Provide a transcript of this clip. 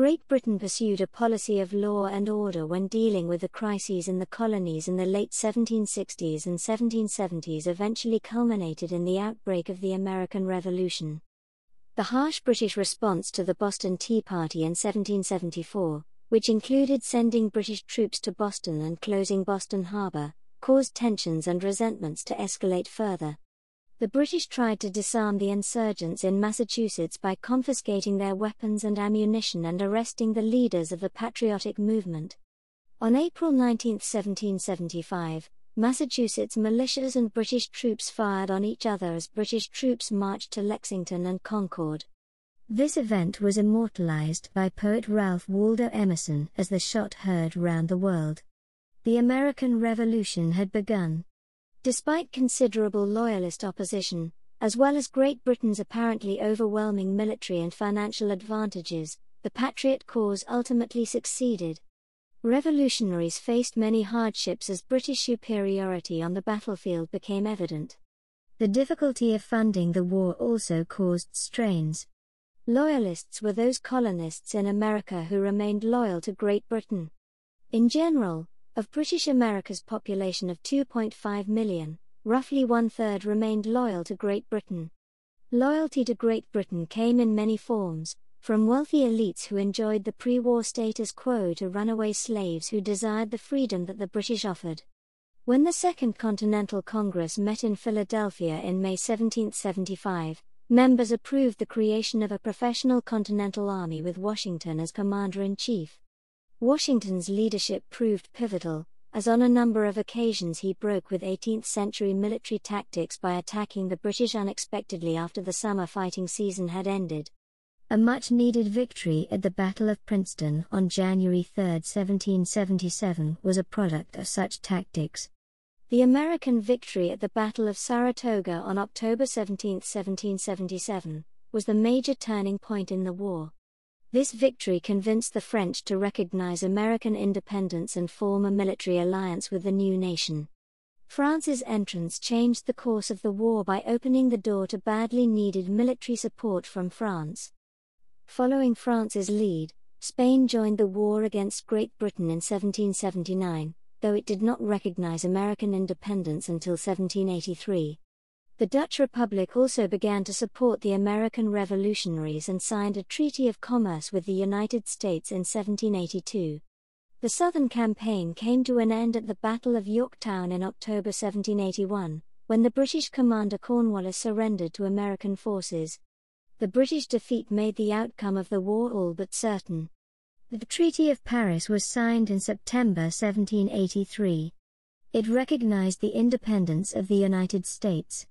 Great Britain pursued a policy of law and order when dealing with the crises in the colonies in the late 1760s and 1770s, eventually culminated in the outbreak of the American Revolution. The harsh British response to the Boston Tea Party in 1774, which included sending British troops to Boston and closing Boston Harbor, caused tensions and resentments to escalate further. The British tried to disarm the insurgents in Massachusetts by confiscating their weapons and ammunition and arresting the leaders of the patriotic movement. On April 19, 1775, Massachusetts militias and British troops fired on each other as British troops marched to Lexington and Concord. This event was immortalized by poet Ralph Waldo Emerson as the shot heard round the world. The American Revolution had begun. Despite considerable loyalist opposition, as well as Great Britain's apparently overwhelming military and financial advantages, the Patriot cause ultimately succeeded. Revolutionaries faced many hardships as British superiority on the battlefield became evident. The difficulty of funding the war also caused strains. Loyalists were those colonists in America who remained loyal to Great Britain. In general, of British America's population of 2.5 million, roughly one third remained loyal to Great Britain. Loyalty to Great Britain came in many forms, from wealthy elites who enjoyed the pre war status quo to runaway slaves who desired the freedom that the British offered. When the Second Continental Congress met in Philadelphia in May 1775, members approved the creation of a professional Continental Army with Washington as Commander in Chief. Washington's leadership proved pivotal, as on a number of occasions he broke with 18th century military tactics by attacking the British unexpectedly after the summer fighting season had ended. A much needed victory at the Battle of Princeton on January 3, 1777, was a product of such tactics. The American victory at the Battle of Saratoga on October 17, 1777, was the major turning point in the war. This victory convinced the French to recognize American independence and form a military alliance with the new nation. France's entrance changed the course of the war by opening the door to badly needed military support from France. Following France's lead, Spain joined the war against Great Britain in 1779, though it did not recognize American independence until 1783. The Dutch Republic also began to support the American revolutionaries and signed a treaty of commerce with the United States in 1782. The Southern Campaign came to an end at the Battle of Yorktown in October 1781, when the British commander Cornwallis surrendered to American forces. The British defeat made the outcome of the war all but certain. The Treaty of Paris was signed in September 1783. It recognized the independence of the United States.